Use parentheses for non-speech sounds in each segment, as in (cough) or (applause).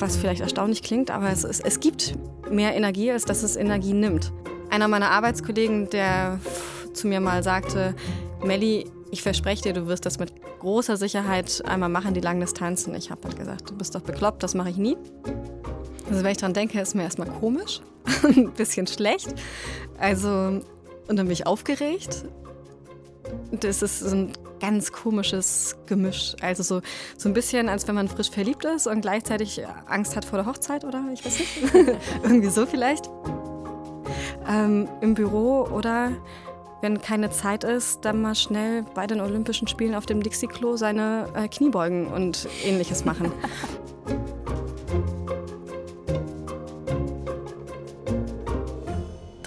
was vielleicht erstaunlich klingt, aber es, ist, es gibt mehr Energie, als dass es Energie nimmt. Einer meiner Arbeitskollegen, der zu mir mal sagte, Melli, ich verspreche dir, du wirst das mit großer Sicherheit einmal machen, die Langdistanzen. Ich habe halt gesagt, du bist doch bekloppt, das mache ich nie. Also wenn ich dran denke, ist mir erstmal komisch, (laughs) ein bisschen schlecht. Also, und dann bin ich aufgeregt. Das ist ein ganz komisches Gemisch. Also so, so ein bisschen, als wenn man frisch verliebt ist und gleichzeitig Angst hat vor der Hochzeit oder ich weiß nicht. (laughs) Irgendwie so vielleicht. Ähm, Im Büro oder wenn keine Zeit ist, dann mal schnell bei den Olympischen Spielen auf dem Dixie-Klo seine äh, Kniebeugen und ähnliches machen. (laughs)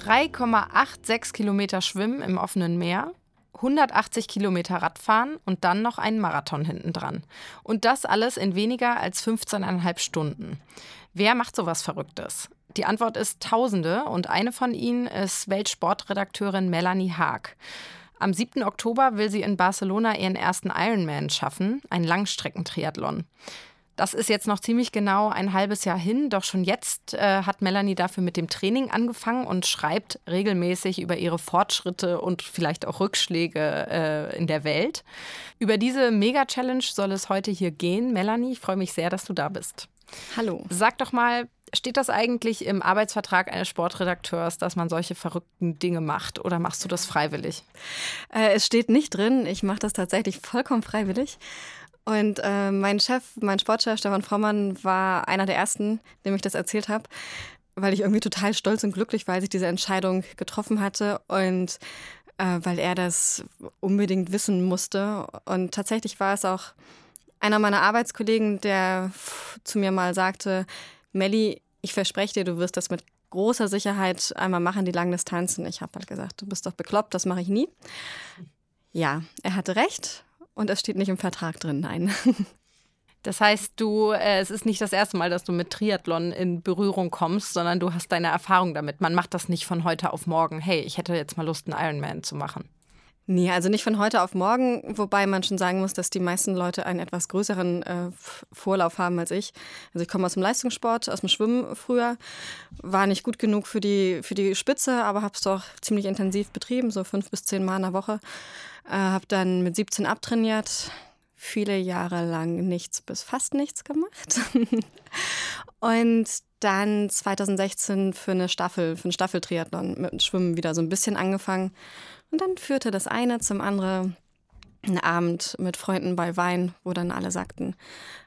3,86 Kilometer Schwimmen im offenen Meer, 180 Kilometer Radfahren und dann noch einen Marathon hinten dran. Und das alles in weniger als 15,5 Stunden. Wer macht sowas Verrücktes? Die Antwort ist Tausende und eine von ihnen ist Weltsportredakteurin Melanie Haag. Am 7. Oktober will sie in Barcelona ihren ersten Ironman schaffen, einen Langstreckentriathlon. Das ist jetzt noch ziemlich genau ein halbes Jahr hin, doch schon jetzt äh, hat Melanie dafür mit dem Training angefangen und schreibt regelmäßig über ihre Fortschritte und vielleicht auch Rückschläge äh, in der Welt. Über diese Mega-Challenge soll es heute hier gehen. Melanie, ich freue mich sehr, dass du da bist. Hallo. Sag doch mal, steht das eigentlich im Arbeitsvertrag eines Sportredakteurs, dass man solche verrückten Dinge macht oder machst du das freiwillig? Äh, es steht nicht drin. Ich mache das tatsächlich vollkommen freiwillig. Und äh, mein Chef, mein Sportchef Stefan Frommann war einer der ersten, dem ich das erzählt habe, weil ich irgendwie total stolz und glücklich war, als ich diese Entscheidung getroffen hatte und äh, weil er das unbedingt wissen musste. Und tatsächlich war es auch einer meiner Arbeitskollegen, der zu mir mal sagte, Melli, ich verspreche dir, du wirst das mit großer Sicherheit einmal machen, die Langdistanzen. Ich habe halt gesagt, du bist doch bekloppt, das mache ich nie. Ja, er hatte recht. Und es steht nicht im Vertrag drin, nein. (laughs) Das heißt, du, äh, es ist nicht das erste Mal, dass du mit Triathlon in Berührung kommst, sondern du hast deine Erfahrung damit. Man macht das nicht von heute auf morgen. Hey, ich hätte jetzt mal Lust, einen Ironman zu machen. Nee, also nicht von heute auf morgen, wobei man schon sagen muss, dass die meisten Leute einen etwas größeren äh, Vorlauf haben als ich. Also ich komme aus dem Leistungssport, aus dem Schwimmen früher, war nicht gut genug für die, für die Spitze, aber habe es doch ziemlich intensiv betrieben, so fünf bis zehn Mal in der Woche. Äh, habe dann mit 17 abtrainiert, viele Jahre lang nichts bis fast nichts gemacht. (laughs) und dann 2016 für eine Staffel, für einen Staffeltriathlon mit dem Schwimmen wieder so ein bisschen angefangen. Und dann führte das eine zum anderen. Ein Abend mit Freunden bei Wein, wo dann alle sagten,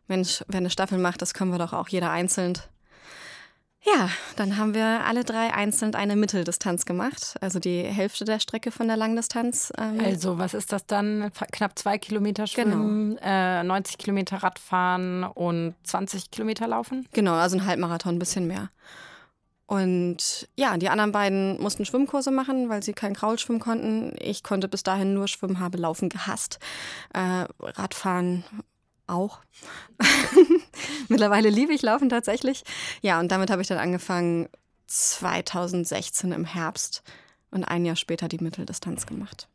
Mensch, wer eine Staffel macht, das können wir doch auch jeder einzeln. Ja, dann haben wir alle drei einzeln eine Mitteldistanz gemacht, also die Hälfte der Strecke von der Langdistanz. Ähm also was ist das dann? Knapp zwei Kilometer schwimmen, genau. äh, 90 Kilometer Radfahren und 20 Kilometer laufen? Genau, also ein Halbmarathon, ein bisschen mehr. Und ja, die anderen beiden mussten Schwimmkurse machen, weil sie kein Kraulschwimmen konnten. Ich konnte bis dahin nur schwimmen, habe Laufen gehasst. Äh, Radfahren auch. (laughs) Mittlerweile liebe ich Laufen tatsächlich. Ja, und damit habe ich dann angefangen 2016 im Herbst und ein Jahr später die Mitteldistanz gemacht.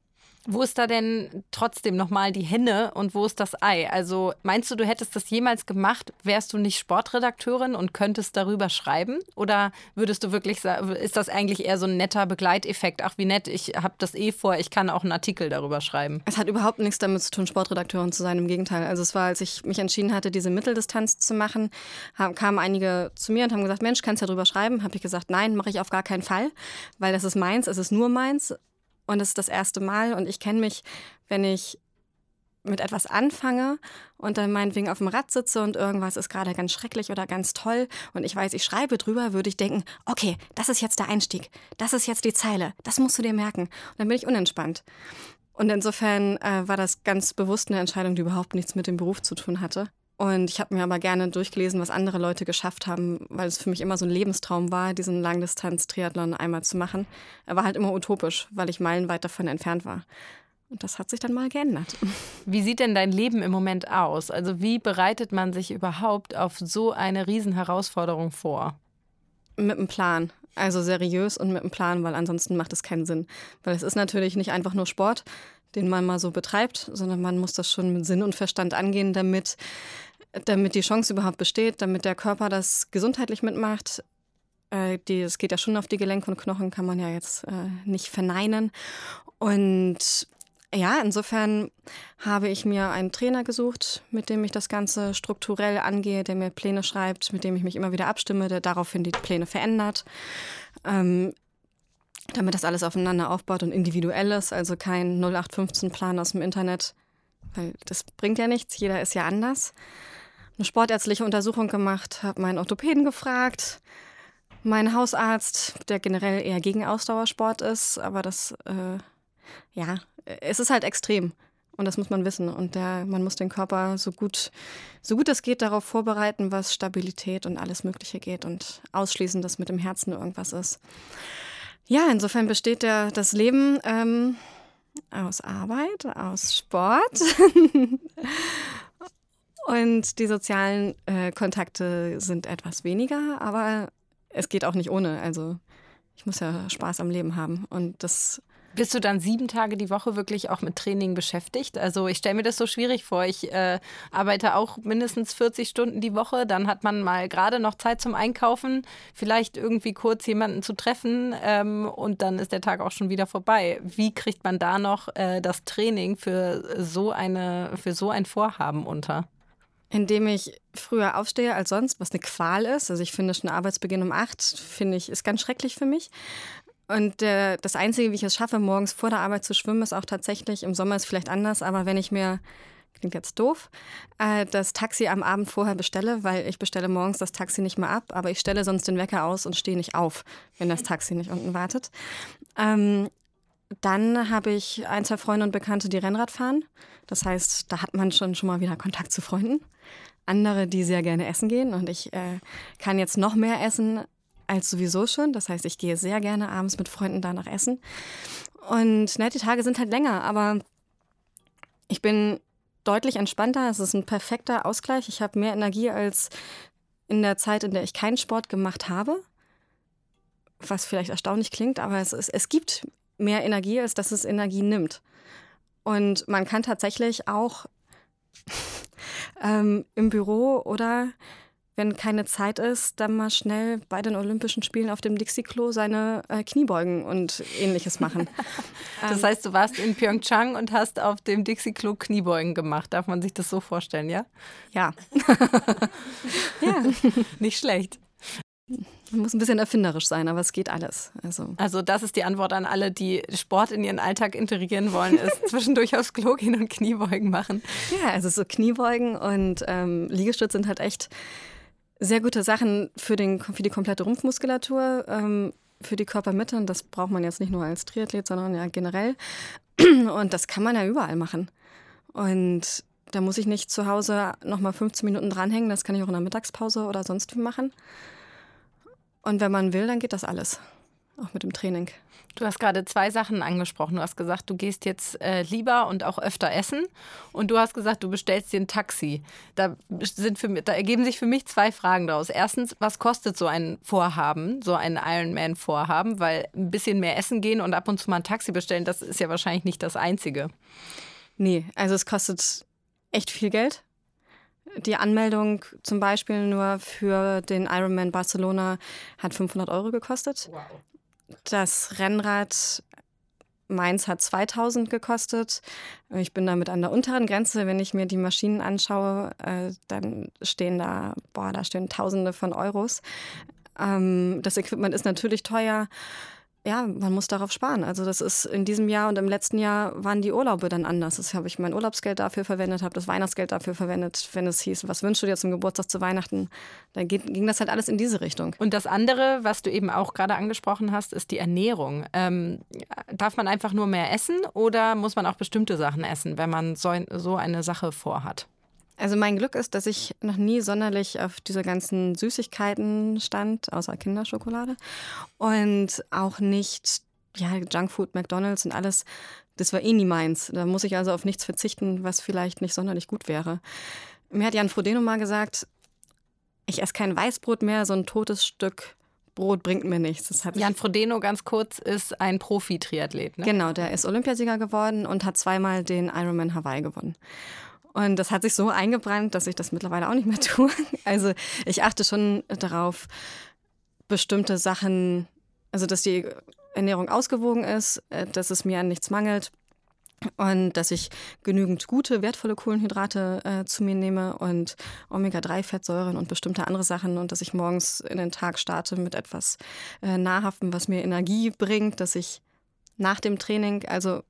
Wo ist da denn trotzdem nochmal die Henne und wo ist das Ei? Also meinst du, du hättest das jemals gemacht, wärst du nicht Sportredakteurin und könntest darüber schreiben? Oder würdest du wirklich sagen, ist das eigentlich eher so ein netter Begleiteffekt? Ach, wie nett, ich habe das eh vor, ich kann auch einen Artikel darüber schreiben. Es hat überhaupt nichts damit zu tun, Sportredakteurin zu sein, im Gegenteil. Also es war, als ich mich entschieden hatte, diese Mitteldistanz zu machen, kamen einige zu mir und haben gesagt, Mensch, kannst du darüber schreiben? Habe ich gesagt, nein, mache ich auf gar keinen Fall, weil das ist meins, es ist nur meins und es ist das erste Mal und ich kenne mich, wenn ich mit etwas anfange und dann meinetwegen auf dem Rad sitze und irgendwas ist gerade ganz schrecklich oder ganz toll und ich weiß, ich schreibe drüber, würde ich denken, okay, das ist jetzt der Einstieg, das ist jetzt die Zeile, das musst du dir merken. Und dann bin ich unentspannt. Und insofern äh, war das ganz bewusst eine Entscheidung, die überhaupt nichts mit dem Beruf zu tun hatte. Und ich habe mir aber gerne durchgelesen, was andere Leute geschafft haben, weil es für mich immer so ein Lebenstraum war, diesen Langdistanz-Triathlon einmal zu machen. Er war halt immer utopisch, weil ich meilenweit davon entfernt war. Und das hat sich dann mal geändert. (laughs) Wie sieht denn dein Leben im Moment aus? Also wie bereitet man sich überhaupt auf so eine Riesenherausforderung vor? Mit einem Plan. Also seriös und mit einem Plan, weil ansonsten macht es keinen Sinn. Weil es ist natürlich nicht einfach nur Sport, den man mal so betreibt, sondern man muss das schon mit Sinn und Verstand angehen, damit damit die Chance überhaupt besteht, damit der Körper das gesundheitlich mitmacht. Äh, geht ja schon auf die Gelenke und Knochen, kann man ja jetzt äh, nicht verneinen. Und ja, insofern habe ich mir einen Trainer gesucht, mit dem ich das Ganze strukturell angehe, der mir Pläne schreibt, mit dem ich mich immer wieder abstimme, der daraufhin die Pläne verändert. Ähm, damit das alles aufeinander aufbaut und individuell ist, also kein 0815-Plan aus dem Internet, weil das bringt ja nichts, jeder ist ja anders. Eine sportärztliche Untersuchung gemacht, habe meinen Orthopäden gefragt, meinen Hausarzt, der generell eher gegen Ausdauersport ist, aber das, äh, ja, es ist halt extrem. Und das muss man wissen. Und der, man muss den Körper so gut, so gut es geht darauf vorbereiten, was Stabilität und alles Mögliche geht und ausschließen, dass mit dem Herzen irgendwas ist. Ja, insofern besteht der, das Leben ähm, aus Arbeit, aus Sport. (laughs) und die sozialen äh, Kontakte sind etwas weniger, aber es geht auch nicht ohne. Also ich muss ja Spaß am Leben haben. Und das bist du dann sieben Tage die Woche wirklich auch mit Training beschäftigt? Also ich stelle mir das so schwierig vor. Ich äh, arbeite auch mindestens 40 Stunden die Woche. Dann hat man mal gerade noch Zeit zum Einkaufen, vielleicht irgendwie kurz jemanden zu treffen ähm, und dann ist der Tag auch schon wieder vorbei. Wie kriegt man da noch äh, das Training für so, eine, für so ein Vorhaben unter? Indem ich früher aufstehe als sonst, was eine Qual ist. Also ich finde schon Arbeitsbeginn um acht, finde ich, ist ganz schrecklich für mich. Und äh, das Einzige, wie ich es schaffe, morgens vor der Arbeit zu schwimmen, ist auch tatsächlich, im Sommer ist vielleicht anders, aber wenn ich mir, klingt jetzt doof, äh, das Taxi am Abend vorher bestelle, weil ich bestelle morgens das Taxi nicht mehr ab, aber ich stelle sonst den Wecker aus und stehe nicht auf, wenn das Taxi nicht unten wartet. Ähm, dann habe ich ein, zwei Freunde und Bekannte, die Rennrad fahren. Das heißt, da hat man schon, schon mal wieder Kontakt zu Freunden. Andere, die sehr gerne essen gehen. Und ich äh, kann jetzt noch mehr essen, als sowieso schon. Das heißt, ich gehe sehr gerne abends mit Freunden danach essen. Und ne, die Tage sind halt länger, aber ich bin deutlich entspannter. Es ist ein perfekter Ausgleich. Ich habe mehr Energie als in der Zeit, in der ich keinen Sport gemacht habe. Was vielleicht erstaunlich klingt, aber es, ist, es gibt mehr Energie, als dass es Energie nimmt. Und man kann tatsächlich auch (laughs) ähm, im Büro oder wenn keine Zeit ist, dann mal schnell bei den Olympischen Spielen auf dem Dixie-Klo seine äh, Kniebeugen und ähnliches machen. (laughs) das heißt, du warst in Pyeongchang und hast auf dem Dixie-Klo Kniebeugen gemacht. Darf man sich das so vorstellen, ja? Ja. (laughs) ja, nicht schlecht. Man muss ein bisschen erfinderisch sein, aber es geht alles. Also. also das ist die Antwort an alle, die Sport in ihren Alltag integrieren wollen, (laughs) ist zwischendurch aufs Klo gehen und Kniebeugen machen. Ja, also so Kniebeugen und ähm, Liegestütz sind halt echt sehr gute Sachen für, den, für die komplette Rumpfmuskulatur, ähm, für die Körpermitte. Und das braucht man jetzt nicht nur als Triathlet, sondern ja generell. Und das kann man ja überall machen. Und da muss ich nicht zu Hause nochmal 15 Minuten dranhängen. Das kann ich auch in der Mittagspause oder sonst wie machen. Und wenn man will, dann geht das alles. Auch mit dem Training. Du hast gerade zwei Sachen angesprochen. Du hast gesagt, du gehst jetzt äh, lieber und auch öfter essen. Und du hast gesagt, du bestellst dir ein Taxi. Da, sind für, da ergeben sich für mich zwei Fragen daraus. Erstens, was kostet so ein Vorhaben, so ein Ironman-Vorhaben? Weil ein bisschen mehr essen gehen und ab und zu mal ein Taxi bestellen, das ist ja wahrscheinlich nicht das Einzige. Nee, also es kostet echt viel Geld. Die Anmeldung zum Beispiel nur für den Ironman Barcelona hat 500 Euro gekostet. Wow. Das Rennrad Mainz hat 2000 gekostet. Ich bin damit an der unteren Grenze. Wenn ich mir die Maschinen anschaue, äh, dann stehen da, boah, da stehen Tausende von Euros. Ähm, das Equipment ist natürlich teuer ja, man muss darauf sparen. Also das ist in diesem Jahr und im letzten Jahr waren die Urlaube dann anders. Das habe ich mein Urlaubsgeld dafür verwendet, habe das Weihnachtsgeld dafür verwendet, wenn es hieß, was wünschst du dir zum Geburtstag zu Weihnachten? Dann geht, ging das halt alles in diese Richtung. Und das andere, was du eben auch gerade angesprochen hast, ist die Ernährung. Ähm, darf man einfach nur mehr essen oder muss man auch bestimmte Sachen essen, wenn man so, so eine Sache vorhat? Also mein Glück ist, dass ich noch nie sonderlich auf diese ganzen Süßigkeiten stand, außer Kinderschokolade. Und auch nicht, ja, Junkfood, McDonalds und alles. Das war eh nie meins. Da muss ich also auf nichts verzichten, was vielleicht nicht sonderlich gut wäre. Mir hat Jan Frodeno mal gesagt, ich esse kein Weißbrot mehr, so ein totes Stück Brot bringt mir nichts. Jan Frodeno, ganz kurz, ist ein Profi-Triathlet. Ne? Genau, der ist Olympiasieger geworden und hat zweimal den Ironman Hawaii gewonnen. Und das hat sich so eingebrannt, dass ich das mittlerweile auch nicht mehr (laughs) tue. Also ich achte schon darauf, bestimmte Sachen, also dass die Ernährung ausgewogen ist, äh, dass es mir an nichts mangelt und dass ich genügend gute, wertvolle Kohlenhydrate äh, zu mir nehme und Omega-3-Fettsäuren und bestimmte andere Sachen und dass ich morgens in den Tag starte mit etwas äh, Nahrhaftem, was mir Energie bringt, dass ich nach dem Training, also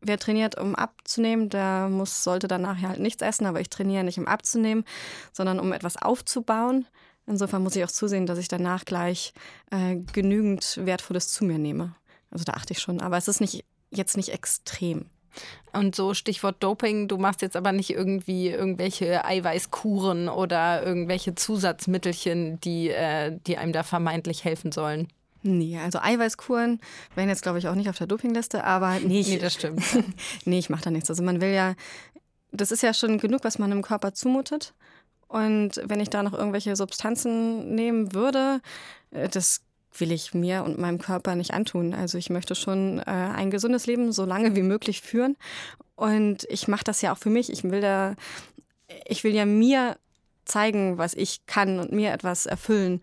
wer trainiert, um abzunehmen, der muss, sollte danach halt nichts essen, aber ich trainiere nicht, um abzunehmen, sondern um etwas aufzubauen. Insofern muss ich auch zusehen, dass ich danach gleich äh, genügend Wertvolles zu mir nehme. Also da achte ich schon, aber es ist nicht jetzt nicht extrem. Und so Stichwort Doping, du machst jetzt aber nicht irgendwie irgendwelche Eiweißkuren oder irgendwelche Zusatzmittelchen, die, äh, die einem da vermeintlich helfen sollen. Nee, also Eiweißkuren wären jetzt, glaube ich, auch nicht auf der Dopingliste, aber (laughs) nee, ich, nee das stimmt. (laughs) nee, ich mache da nichts. Also man will ja, das ist ja schon genug, was man im Körper zumutet. Und wenn ich da noch irgendwelche Substanzen nehmen würde, äh, das will ich mir und meinem Körper nicht antun. Also ich möchte schon äh, ein gesundes Leben so lange wie möglich führen. Und ich mache das ja auch für mich. Ich will da, ich will ja mir zeigen, was ich kann und mir etwas erfüllen.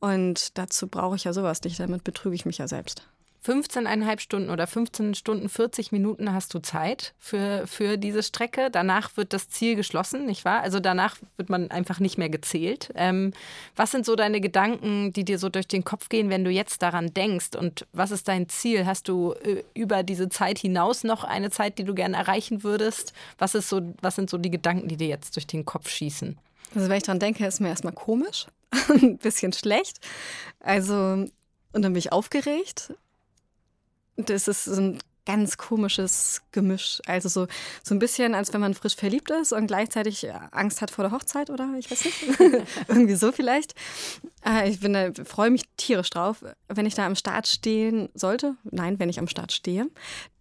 Und dazu brauche ich ja sowas nicht. Damit betrüge ich mich ja selbst. 15,5 Stunden oder 15 Stunden 40 Minuten hast du Zeit für, für diese Strecke. Danach wird das Ziel geschlossen, nicht wahr? Also danach wird man einfach nicht mehr gezählt. Ähm, was sind so deine Gedanken, die dir so durch den Kopf gehen, wenn du jetzt daran denkst? Und was ist dein Ziel? Hast du äh, über diese Zeit hinaus noch eine Zeit, die du gerne erreichen würdest? Was, ist so, was sind so die Gedanken, die dir jetzt durch den Kopf schießen? Also wenn ich daran denke, ist mir erstmal komisch, (laughs) ein bisschen schlecht. Also und dann bin ich aufgeregt das ist so ein ganz komisches Gemisch. Also so, so ein bisschen, als wenn man frisch verliebt ist und gleichzeitig Angst hat vor der Hochzeit oder ich weiß nicht. (laughs) (laughs) Irgendwie so vielleicht. Äh, ich bin da, freue mich tierisch drauf. Wenn ich da am Start stehen sollte, nein, wenn ich am Start stehe,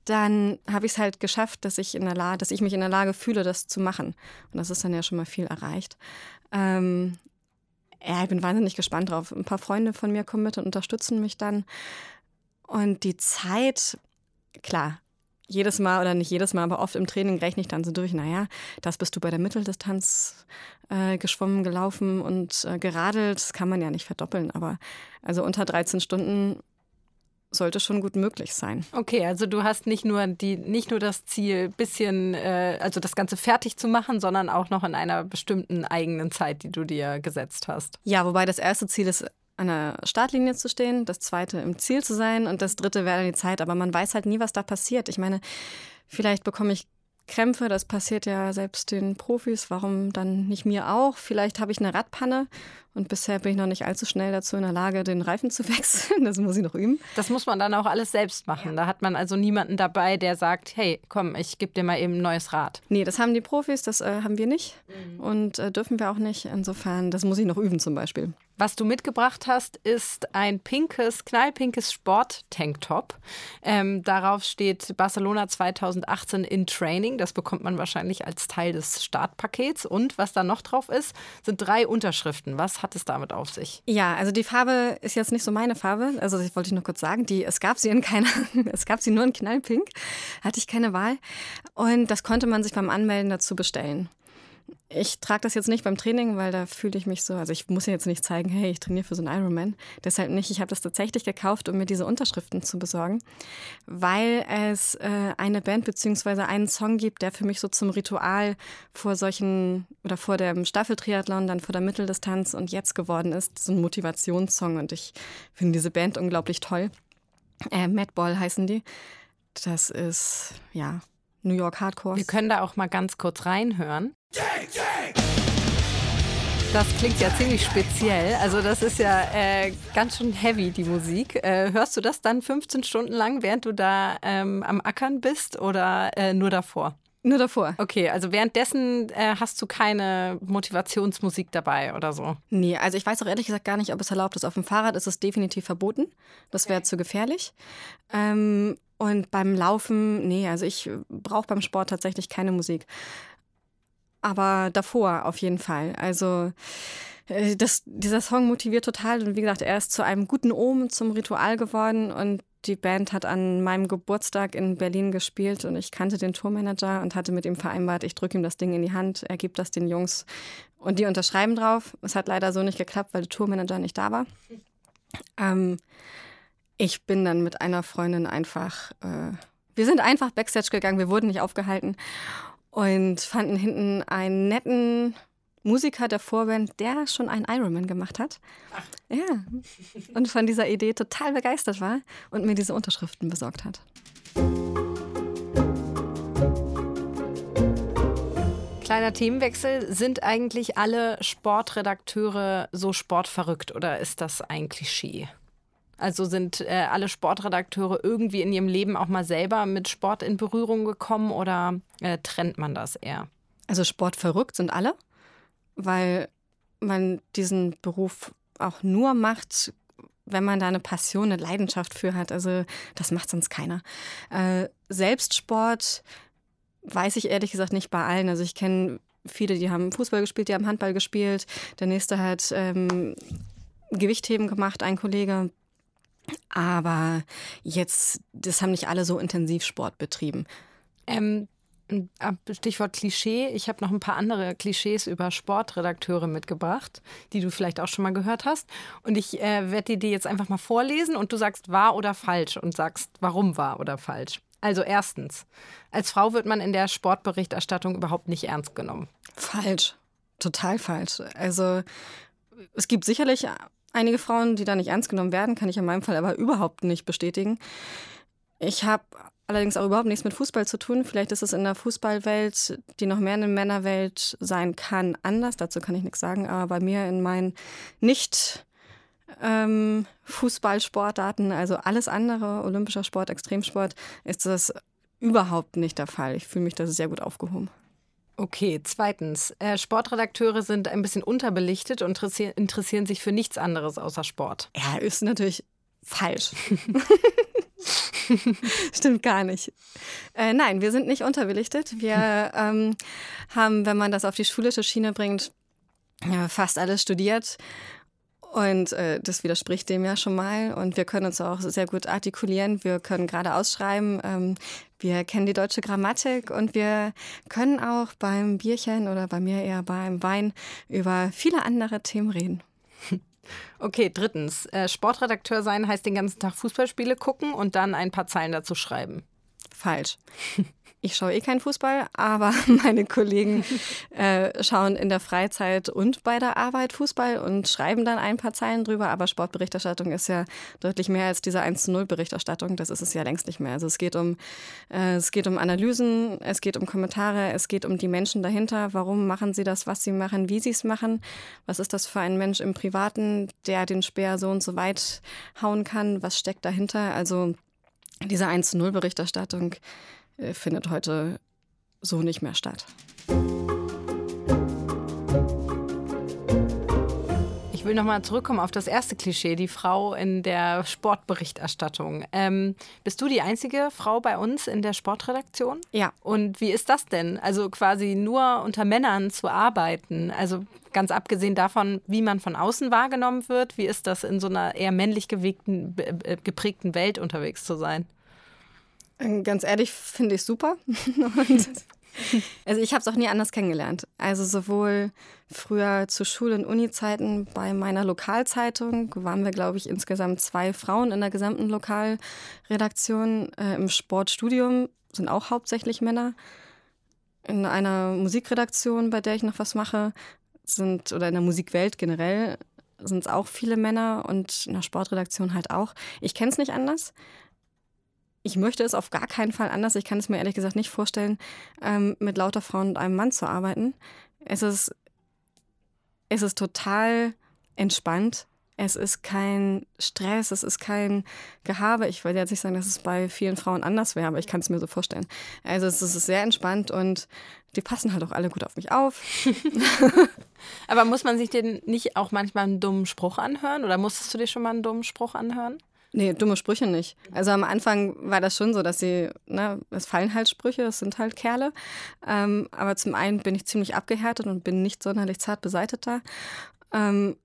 dann habe ich es halt geschafft, dass ich in der Lage, dass ich mich in der Lage fühle, das zu machen. Und das ist dann ja schon mal viel erreicht. Ähm, ja, ich bin wahnsinnig gespannt drauf. Ein paar Freunde von mir kommen mit und unterstützen mich dann. Und die Zeit, klar, jedes Mal oder nicht jedes Mal, aber oft im Training rechne ich dann so durch, naja, das bist du bei der Mitteldistanz äh, geschwommen, gelaufen und äh, geradelt. Das kann man ja nicht verdoppeln, aber also unter 13 Stunden sollte schon gut möglich sein. Okay, also du hast nicht nur die, nicht nur das Ziel, bisschen, äh, also das Ganze fertig zu machen, sondern auch noch in einer bestimmten eigenen Zeit, die du dir gesetzt hast. Ja, wobei das erste Ziel ist an der Startlinie zu stehen, das zweite im Ziel zu sein und das dritte wäre dann die Zeit. Aber man weiß halt nie, was da passiert. Ich meine, vielleicht bekomme ich Krämpfe, das passiert ja selbst den Profis, warum dann nicht mir auch? Vielleicht habe ich eine Radpanne und bisher bin ich noch nicht allzu schnell dazu in der Lage, den Reifen zu (laughs) wechseln. Das muss ich noch üben. Das muss man dann auch alles selbst machen. Ja. Da hat man also niemanden dabei, der sagt, hey, komm, ich gebe dir mal eben ein neues Rad. Nee, das haben die Profis, das äh, haben wir nicht mhm. und äh, dürfen wir auch nicht. Insofern, das muss ich noch üben zum Beispiel. Was du mitgebracht hast, ist ein pinkes, knallpinkes Sport-Tanktop. Ähm, darauf steht Barcelona 2018 in Training. Das bekommt man wahrscheinlich als Teil des Startpakets. Und was da noch drauf ist, sind drei Unterschriften. Was hat es damit auf sich? Ja, also die Farbe ist jetzt nicht so meine Farbe. Also das wollte ich nur kurz sagen. Die, es gab sie in keiner, (laughs) es gab sie nur in Knallpink. Hatte ich keine Wahl. Und das konnte man sich beim Anmelden dazu bestellen. Ich trage das jetzt nicht beim Training, weil da fühle ich mich so, also ich muss ja jetzt nicht zeigen, hey, ich trainiere für so einen Ironman. Deshalb nicht. Ich habe das tatsächlich gekauft, um mir diese Unterschriften zu besorgen, weil es äh, eine Band bzw. einen Song gibt, der für mich so zum Ritual vor solchen oder vor dem Staffeltriathlon, dann vor der Mitteldistanz und jetzt geworden ist. So ein Motivationssong und ich finde diese Band unglaublich toll. Äh, Madball heißen die. Das ist, ja, New York Hardcore. Wir können da auch mal ganz kurz reinhören. Das klingt ja ziemlich speziell. Also das ist ja äh, ganz schön heavy, die Musik. Äh, hörst du das dann 15 Stunden lang, während du da ähm, am Ackern bist oder äh, nur davor? Nur davor. Okay, also währenddessen äh, hast du keine Motivationsmusik dabei oder so? Nee, also ich weiß auch ehrlich gesagt gar nicht, ob es erlaubt ist. Auf dem Fahrrad ist es definitiv verboten. Das wäre zu gefährlich. Ähm, und beim Laufen, nee, also ich brauche beim Sport tatsächlich keine Musik aber davor auf jeden Fall. Also äh, das, dieser Song motiviert total und wie gesagt, er ist zu einem guten Omen, zum Ritual geworden und die Band hat an meinem Geburtstag in Berlin gespielt und ich kannte den Tourmanager und hatte mit ihm vereinbart, ich drücke ihm das Ding in die Hand, er gibt das den Jungs und die unterschreiben drauf. Es hat leider so nicht geklappt, weil der Tourmanager nicht da war. Ähm, ich bin dann mit einer Freundin einfach, äh, wir sind einfach Backstage gegangen, wir wurden nicht aufgehalten und fanden hinten einen netten Musiker der Vorband, der schon einen Ironman gemacht hat. Ach. Ja. Und von dieser Idee total begeistert war und mir diese Unterschriften besorgt hat. Kleiner Themenwechsel. Sind eigentlich alle Sportredakteure so sportverrückt oder ist das ein Klischee? Also sind äh, alle Sportredakteure irgendwie in ihrem Leben auch mal selber mit Sport in Berührung gekommen oder äh, trennt man das eher? Also sportverrückt sind alle weil man diesen Beruf auch nur macht, wenn man da eine Passion, eine Leidenschaft für hat. Also das macht sonst keiner. Äh, Selbstsport weiß ich ehrlich gesagt nicht bei allen. Also ich kenne viele, die haben Fußball gespielt, die haben Handball gespielt. Der nächste hat ähm, Gewichtheben gemacht, ein Kollege. Aber jetzt, das haben nicht alle so intensiv Sport betrieben. Ähm, Stichwort Klischee. Ich habe noch ein paar andere Klischees über Sportredakteure mitgebracht, die du vielleicht auch schon mal gehört hast. Und ich äh, werde dir die jetzt einfach mal vorlesen und du sagst wahr oder falsch und sagst, warum wahr oder falsch. Also erstens, als Frau wird man in der Sportberichterstattung überhaupt nicht ernst genommen. Falsch. Total falsch. Also es gibt sicherlich einige Frauen, die da nicht ernst genommen werden, kann ich in meinem Fall aber überhaupt nicht bestätigen. Ich habe allerdings auch überhaupt nichts mit Fußball zu tun. Vielleicht ist es in der Fußballwelt, die noch mehr eine Männerwelt sein kann, anders. Dazu kann ich nichts sagen. Aber bei mir in meinen nicht ähm, Fußballsportarten, also alles andere, olympischer Sport, Extremsport, ist das überhaupt nicht der Fall. Ich fühle mich da sehr gut aufgehoben. Okay, zweitens. Äh, Sportredakteure sind ein bisschen unterbelichtet und interessieren sich für nichts anderes außer Sport. Ja, ist natürlich falsch. (laughs) Stimmt gar nicht. Äh, nein, wir sind nicht unterbelichtet. Wir ähm, haben, wenn man das auf die schulische Schiene bringt, fast alles studiert. Und äh, das widerspricht dem ja schon mal. Und wir können uns auch sehr gut artikulieren. Wir können gerade ausschreiben. Ähm, wir kennen die deutsche Grammatik und wir können auch beim Bierchen oder bei mir eher beim Wein über viele andere Themen reden. (laughs) Okay, drittens. Äh, Sportredakteur sein heißt den ganzen Tag Fußballspiele gucken und dann ein paar Zeilen dazu schreiben. Falsch. (laughs) Ich schaue eh keinen Fußball, aber (laughs) meine Kollegen äh, schauen in der Freizeit und bei der Arbeit Fußball und schreiben dann ein paar Zeilen drüber. Aber Sportberichterstattung ist ja deutlich mehr als diese 1 zu 0 Berichterstattung. Das ist es ja längst nicht mehr. Also es geht um, äh, es geht um Analysen, es geht um Kommentare, es geht um die Menschen dahinter. Warum machen sie das, was sie machen, wie sie es machen? Was ist das für ein Mensch im Privaten, der den Speer so und so weit hauen kann? Was steckt dahinter? Also diese 1 zu 0 Berichterstattung findet heute so nicht mehr statt. Ich will nochmal zurückkommen auf das erste Klischee, die Frau in der Sportberichterstattung. Ähm, bist du die einzige Frau bei uns in der Sportredaktion? Ja. Und wie ist das denn? Also quasi nur unter Männern zu arbeiten? Also ganz abgesehen davon, wie man von außen wahrgenommen wird, wie ist das in so einer eher männlich geprägten Welt unterwegs zu sein? Äh, ganz ehrlich finde ich super. (laughs) Und (laughs) also ich habe es auch nie anders kennengelernt. Also sowohl früher zu Schul- und Uni-Zeiten bei meiner Lokalzeitung waren wir, glaube ich, insgesamt zwei Frauen in der gesamten Lokalredaktion. Äh, Im Sportstudium sind auch hauptsächlich Männer. In einer Musikredaktion, bei der ich noch was mache, sind, oder in der Musikwelt generell, sind es auch viele Männer und in der Sportredaktion halt auch. Ich kenne es nicht anders ich möchte es auf gar keinen Fall anders. Ich kann es mir ehrlich gesagt nicht vorstellen, ähm, mit lauter Frauen und einem Mann zu arbeiten. Es ist, es ist total entspannt. Es ist kein Stress, es ist kein Gehabe. Ich will jetzt nicht sagen, dass es bei vielen Frauen anders wäre, aber ich kann es mir so vorstellen. Also es ist sehr entspannt und die passen halt auch alle gut auf mich auf. (laughs) (laughs) aber muss man sich denn nicht auch manchmal einen dummen Spruch anhören? Oder musstest du dir schon mal einen dummen Spruch anhören? Nee, dumme Sprüche nicht. Also am Anfang war das schon so, dass sie, ne, es fallen halt Sprüche, es sind halt Kerle. Ähm, aber zum einen bin ich ziemlich abgehärtet und bin nicht sonderlich zart beseiteter. Ähm,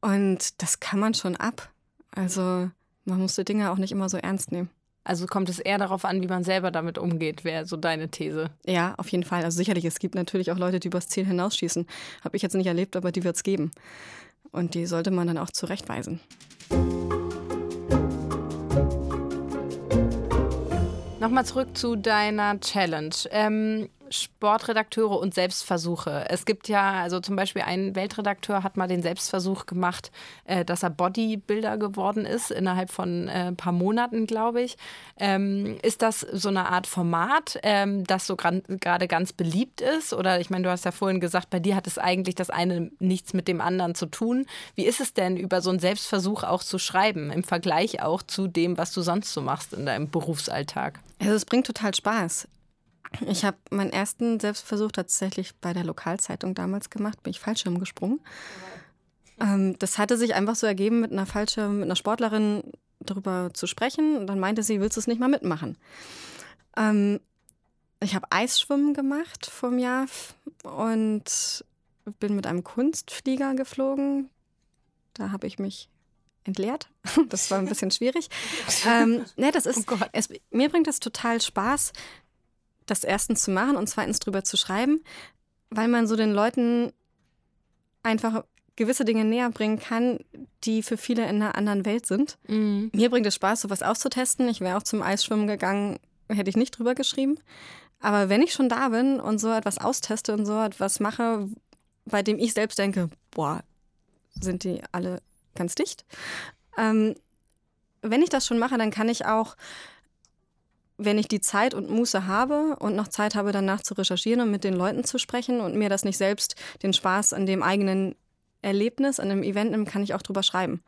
und das kann man schon ab. Also Man muss die Dinge auch nicht immer so ernst nehmen. Also kommt es eher darauf an, wie man selber damit umgeht, wäre so deine These. Ja, auf jeden Fall. Also sicherlich, es gibt natürlich auch Leute, die übers Ziel hinausschießen. Habe ich jetzt nicht erlebt, aber die wird es geben. Und die sollte man dann auch zurechtweisen. Nochmal zurück zu deiner Challenge. Ähm, Sportredakteure und Selbstversuche. Es gibt ja, also zum Beispiel ein Weltredakteur hat mal den Selbstversuch gemacht, äh, dass er Bodybuilder geworden ist, innerhalb von äh, ein paar Monaten, glaube ich. Ähm, ist das so eine Art Format, ähm, das so gerade ganz beliebt ist? Oder ich meine, du hast ja vorhin gesagt, bei dir hat es eigentlich das eine nichts mit dem anderen zu tun. Wie ist es denn, über so einen Selbstversuch auch zu schreiben, im Vergleich auch zu dem, was du sonst so machst in deinem Berufsalltag? Also es bringt total Spaß. Ich habe meinen ersten Selbstversuch tatsächlich bei der Lokalzeitung damals gemacht, bin ich Fallschirm gesprungen. Ähm, das hatte sich einfach so ergeben, mit einer Fallschirm, mit einer Sportlerin darüber zu sprechen. Und dann meinte sie, willst du es nicht mal mitmachen? Ähm, ich habe Eisschwimmen gemacht vom Jahr und bin mit einem Kunstflieger geflogen. Da habe ich mich entleert. (laughs) Das war ein bisschen schwierig. (laughs) ähm, nee, das ist, oh es, mir bringt das total Spaß, das erstens zu machen und zweitens drüber zu schreiben, weil man so den Leuten einfach gewisse Dinge näher bringen kann, die für viele in einer anderen Welt sind. Mhm. Mir bringt es Spaß, sowas auszutesten. Ich wäre auch zum Eisschwimmen gegangen, hätte ich nicht drüber geschrieben. Aber wenn ich schon da bin und so etwas austeste und so etwas mache, bei dem ich selbst denke, boah, sind die alle ganz dicht. Ähm, wenn ich das schon mache, dann kann ich auch wenn ich die Zeit und Muße habe und noch Zeit habe, danach zu recherchieren und mit den Leuten zu sprechen und mir das nicht selbst den Spaß an dem eigenen Erlebnis, an dem Event nimmt, kann ich auch drüber schreiben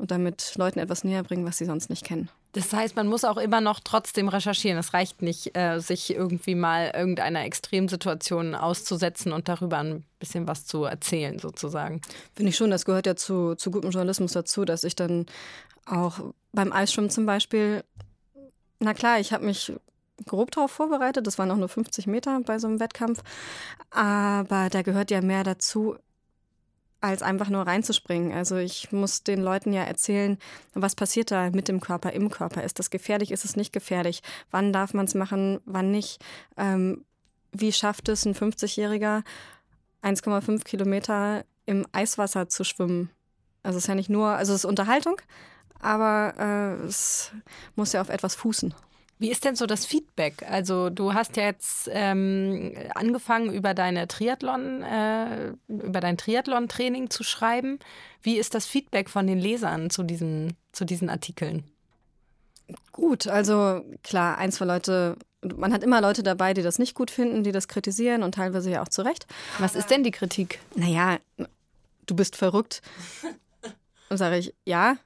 und damit Leuten etwas näher bringen, was sie sonst nicht kennen. Das heißt, man muss auch immer noch trotzdem recherchieren. Es reicht nicht, äh, sich irgendwie mal irgendeiner Extremsituation auszusetzen und darüber ein bisschen was zu erzählen, sozusagen. Finde ich schon, das gehört ja zu, zu gutem Journalismus dazu, dass ich dann auch beim Eisschwimmen zum Beispiel na klar, ich habe mich grob darauf vorbereitet. Das waren auch nur 50 Meter bei so einem Wettkampf. Aber da gehört ja mehr dazu, als einfach nur reinzuspringen. Also ich muss den Leuten ja erzählen, was passiert da mit dem Körper, im Körper. Ist das gefährlich, ist es nicht gefährlich? Wann darf man es machen, wann nicht? Ähm, wie schafft es ein 50-Jähriger, 1,5 Kilometer im Eiswasser zu schwimmen? Also es ist ja nicht nur, also es ist Unterhaltung, aber äh, es muss ja auf etwas fußen. Wie ist denn so das Feedback? Also du hast ja jetzt ähm, angefangen über deine Triathlon, äh, über dein Triathlon-Training zu schreiben. Wie ist das Feedback von den Lesern zu diesen, zu diesen Artikeln? Gut, also klar, ein, zwei Leute, man hat immer Leute dabei, die das nicht gut finden, die das kritisieren und teilweise ja auch zu Recht. Was ist denn die Kritik? Naja, du bist verrückt. Und sage ich, ja,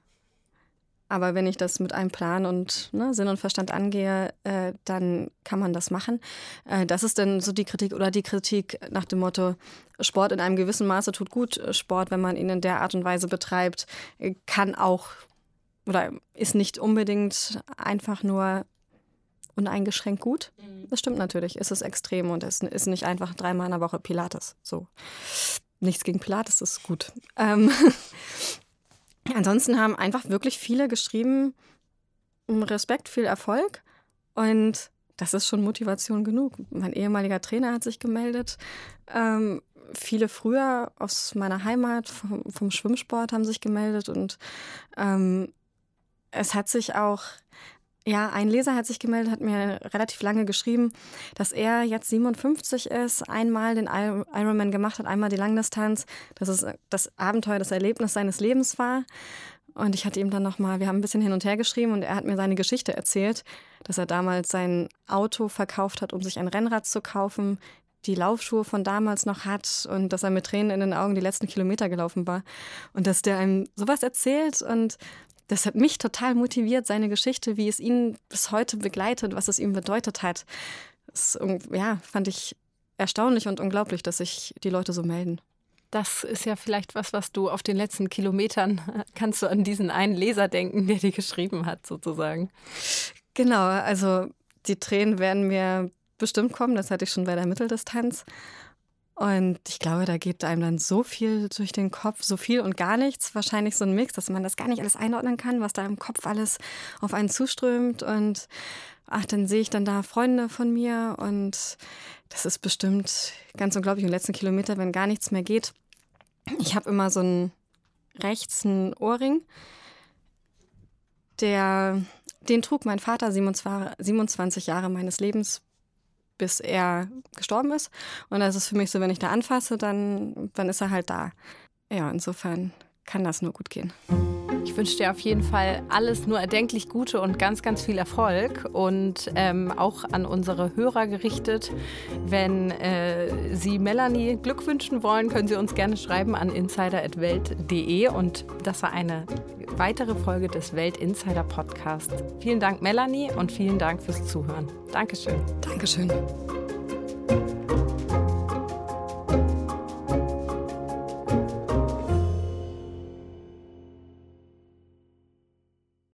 aber wenn ich das mit einem Plan und ne, Sinn und Verstand angehe, äh, dann kann man das machen. Äh, das ist dann so die Kritik oder die Kritik nach dem Motto, Sport in einem gewissen Maße tut gut. Sport, wenn man ihn in der Art und Weise betreibt, kann auch oder ist nicht unbedingt einfach nur uneingeschränkt gut. Mhm. Das stimmt natürlich. Es ist extrem und es ist nicht einfach dreimal in der Woche Pilates. So. Nichts gegen Pilates ist gut. Ähm (laughs) Ansonsten haben einfach wirklich viele geschrieben, Respekt, viel Erfolg. Und das ist schon Motivation genug. Mein ehemaliger Trainer hat sich gemeldet. Ähm, viele früher aus meiner Heimat vom, vom Schwimmsport haben sich gemeldet. Und ähm, es hat sich auch ja, ein Leser hat sich gemeldet, hat mir relativ lange geschrieben, dass er jetzt 57 ist, einmal den Ironman gemacht hat, einmal die Langdistanz, dass es das Abenteuer, das Erlebnis seines Lebens war. Und ich hatte ihm dann nochmal, wir haben ein bisschen hin und her geschrieben und er hat mir seine Geschichte erzählt, dass er damals sein Auto verkauft hat, um sich ein Rennrad zu kaufen, die Laufschuhe von damals noch hat und dass er mit Tränen in den Augen die letzten Kilometer gelaufen war. Und dass der einem sowas erzählt und das hat mich total motiviert, seine Geschichte, wie es ihn bis heute begleitet, was es ihm bedeutet hat. Das ja, fand ich erstaunlich und unglaublich, dass sich die Leute so melden. Das ist ja vielleicht was, was du auf den letzten Kilometern (laughs) kannst du an diesen einen Leser denken, der dir geschrieben hat, sozusagen. Genau, also die Tränen werden mir bestimmt kommen, das hatte ich schon bei der Mitteldistanz. Und ich glaube, da geht einem dann so viel durch den Kopf, so viel und gar nichts. Wahrscheinlich so ein Mix, dass man das gar nicht alles einordnen kann, was da im Kopf alles auf einen zuströmt. Und ach, dann sehe ich dann da Freunde von mir und das ist bestimmt ganz unglaublich. Im letzten Kilometer, wenn gar nichts mehr geht. Ich habe immer so einen rechts einen Ohrring, der, den trug mein Vater 27 Jahre meines Lebens bis er gestorben ist. Und das ist für mich so, wenn ich da anfasse, dann, dann ist er halt da. Ja, insofern kann das nur gut gehen. Ich wünsche dir auf jeden Fall alles nur erdenklich Gute und ganz, ganz viel Erfolg. Und ähm, auch an unsere Hörer gerichtet, wenn äh, Sie Melanie Glück wünschen wollen, können Sie uns gerne schreiben an insider.welt.de. Und das war eine weitere Folge des Welt Insider Podcast. Vielen Dank, Melanie, und vielen Dank fürs Zuhören. Dankeschön. Dankeschön.